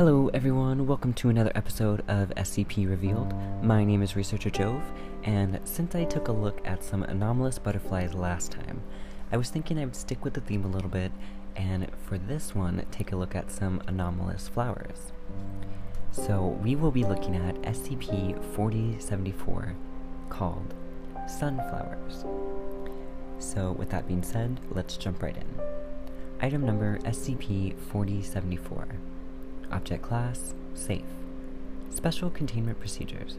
Hello, everyone. Welcome to another episode of SCP Revealed. My name is Researcher Jove, and since I took a look at some anomalous butterflies last time, I was thinking I would stick with the theme a little bit, and for this one, take a look at some anomalous flowers. So, we will be looking at SCP 4074 called Sunflowers. So, with that being said, let's jump right in. Item number SCP 4074. Object Class Safe. Special Containment Procedures.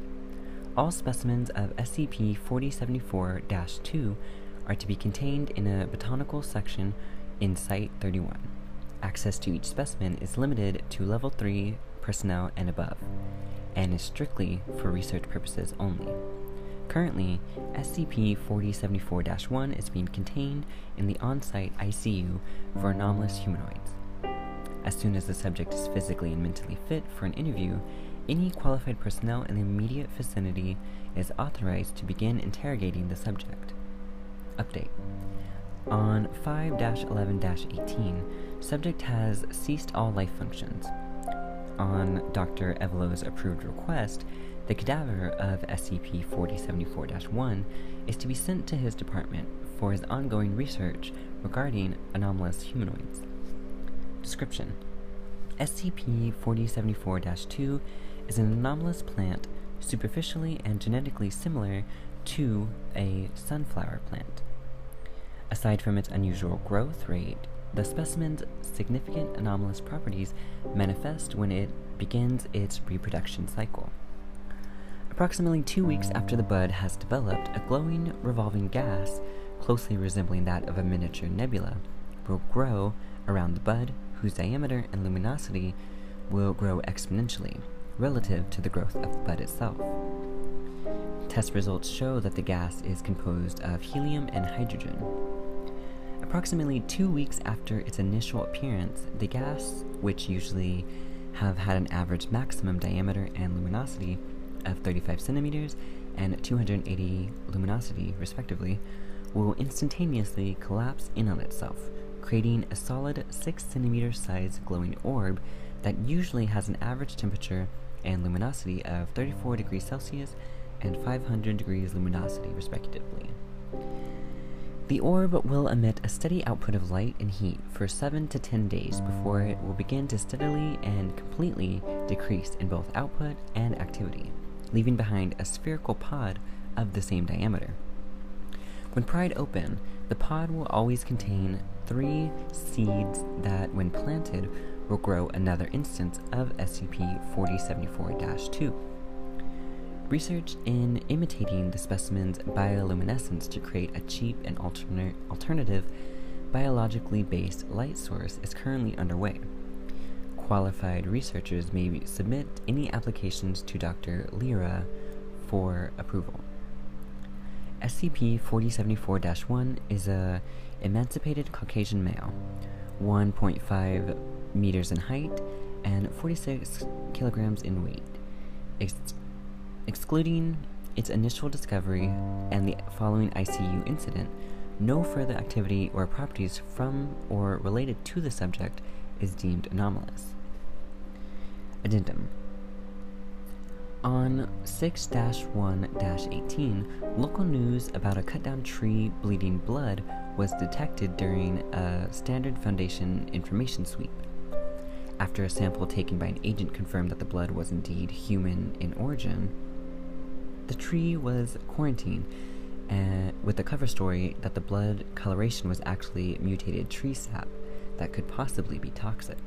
All specimens of SCP 4074 2 are to be contained in a botanical section in Site 31. Access to each specimen is limited to Level 3 personnel and above, and is strictly for research purposes only. Currently, SCP 4074 1 is being contained in the on site ICU for anomalous humanoids. As soon as the subject is physically and mentally fit for an interview, any qualified personnel in the immediate vicinity is authorized to begin interrogating the subject. Update On 5 11 18, subject has ceased all life functions. On Dr. Evelo's approved request, the cadaver of SCP 4074 1 is to be sent to his department for his ongoing research regarding anomalous humanoids. Description SCP 4074 2 is an anomalous plant superficially and genetically similar to a sunflower plant. Aside from its unusual growth rate, the specimen's significant anomalous properties manifest when it begins its reproduction cycle. Approximately two weeks after the bud has developed, a glowing, revolving gas, closely resembling that of a miniature nebula, will grow around the bud, whose diameter and luminosity will grow exponentially relative to the growth of the bud itself. Test results show that the gas is composed of helium and hydrogen. Approximately two weeks after its initial appearance, the gas, which usually have had an average maximum diameter and luminosity of 35 centimeters and 280 luminosity, respectively, will instantaneously collapse in on itself, creating a solid 6 centimeter size glowing orb that usually has an average temperature and luminosity of 34 degrees Celsius and 500 degrees luminosity, respectively. The orb will emit a steady output of light and heat for 7 to 10 days before it will begin to steadily and completely decrease in both output and activity, leaving behind a spherical pod of the same diameter. When pried open, the pod will always contain three seeds that, when planted, will grow another instance of SCP 4074 2. Research in imitating the specimen's bioluminescence to create a cheap and alternate, alternative biologically based light source is currently underway. Qualified researchers may submit any applications to Dr. Lyra for approval. SCP 4074 1 is a emancipated Caucasian male, 1.5 meters in height and 46 kilograms in weight. Ex- excluding its initial discovery and the following ICU incident, no further activity or properties from or related to the subject is deemed anomalous. Addendum on 6 1 18, local news about a cut down tree bleeding blood was detected during a standard Foundation information sweep. After a sample taken by an agent confirmed that the blood was indeed human in origin, the tree was quarantined uh, with the cover story that the blood coloration was actually mutated tree sap that could possibly be toxic.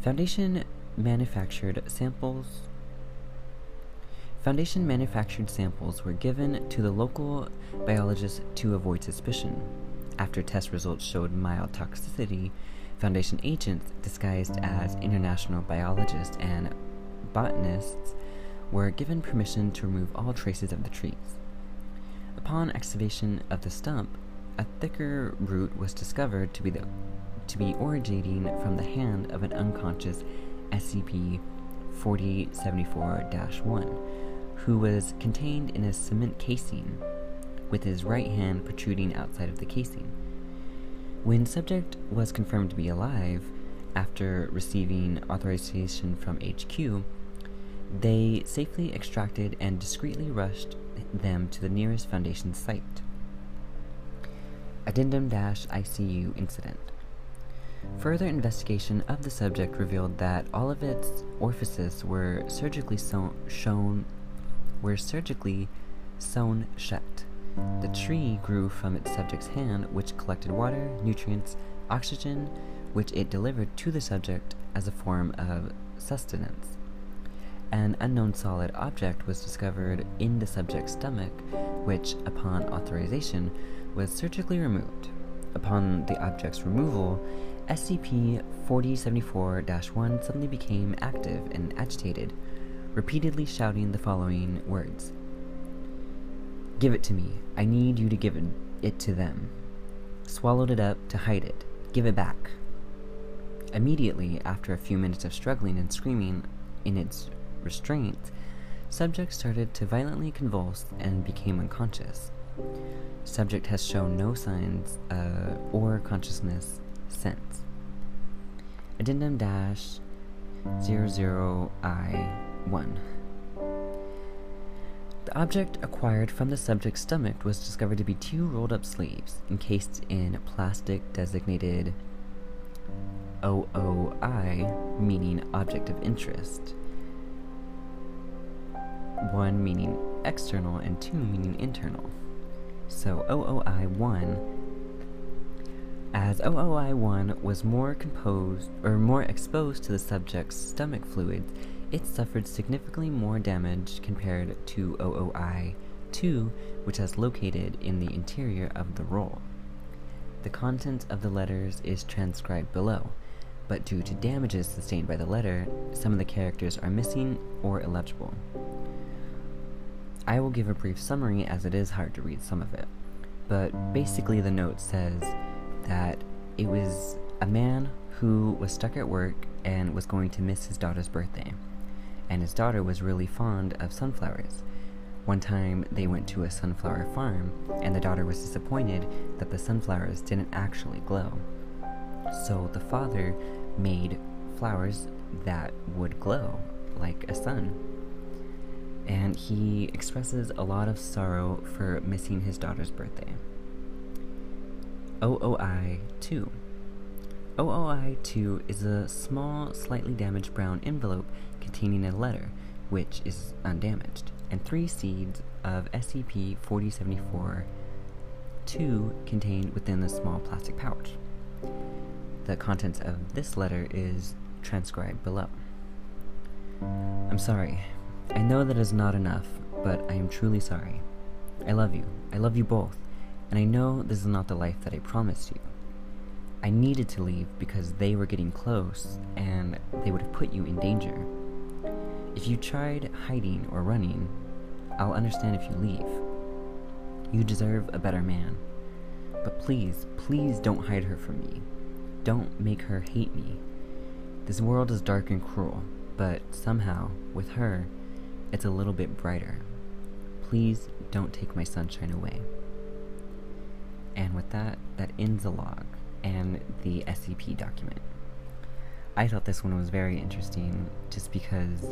Foundation manufactured samples Foundation manufactured samples were given to the local biologist to avoid suspicion. After test results showed mild toxicity, Foundation agents disguised as international biologists and botanists were given permission to remove all traces of the trees. Upon excavation of the stump, a thicker root was discovered to be the, to be originating from the hand of an unconscious SCP 4074-1 who was contained in a cement casing, with his right hand protruding outside of the casing. When subject was confirmed to be alive, after receiving authorization from HQ, they safely extracted and discreetly rushed them to the nearest Foundation site. Addendum ICU incident. Further investigation of the subject revealed that all of its orifices were surgically sewn, shown, were surgically sewn shut. The tree grew from its subject's hand, which collected water, nutrients, oxygen, which it delivered to the subject as a form of sustenance. An unknown solid object was discovered in the subject's stomach, which, upon authorization, was surgically removed. Upon the object's removal, SCP 4074 1 suddenly became active and agitated, repeatedly shouting the following words Give it to me. I need you to give it to them. Swallowed it up to hide it. Give it back. Immediately after a few minutes of struggling and screaming in its restraint, subject started to violently convulse and became unconscious. Subject has shown no signs uh, or consciousness since. Addendum dash 00I1. The object acquired from the subject's stomach was discovered to be two rolled up sleeves encased in plastic designated OOI, meaning object of interest, one meaning external, and two meaning internal. So OOI 1 as OOI 1 was more composed or more exposed to the subject's stomach fluids, it suffered significantly more damage compared to OOI 2, which is located in the interior of the roll. The content of the letters is transcribed below but due to damages sustained by the letter, some of the characters are missing or illegible. I will give a brief summary as it is hard to read some of it, but basically the note says that it was a man who was stuck at work and was going to miss his daughter's birthday, and his daughter was really fond of sunflowers. One time they went to a sunflower farm, and the daughter was disappointed that the sunflowers didn't actually glow. So the father made flowers that would glow like a sun. And he expresses a lot of sorrow for missing his daughter's birthday. OOI 2 OOI 2 is a small, slightly damaged brown envelope containing a letter, which is undamaged, and three seeds of SCP 4074 2 contained within the small plastic pouch. The contents of this letter is transcribed below. I'm sorry. I know that is not enough, but I am truly sorry. I love you. I love you both, and I know this is not the life that I promised you. I needed to leave because they were getting close, and they would have put you in danger. If you tried hiding or running, I'll understand if you leave. You deserve a better man. But please, please don't hide her from me. Don't make her hate me. This world is dark and cruel, but somehow, with her, it's a little bit brighter. Please don't take my sunshine away. And with that, that ends the log and the SCP document. I thought this one was very interesting just because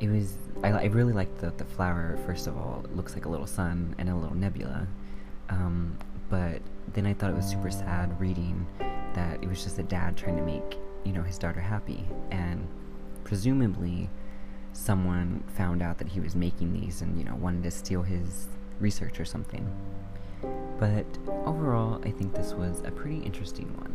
it was. I, I really liked the, the flower, first of all. It looks like a little sun and a little nebula. Um, but then I thought it was super sad reading that it was just a dad trying to make, you know, his daughter happy. And presumably, someone found out that he was making these and, you know, wanted to steal his research or something. But overall, I think this was a pretty interesting one.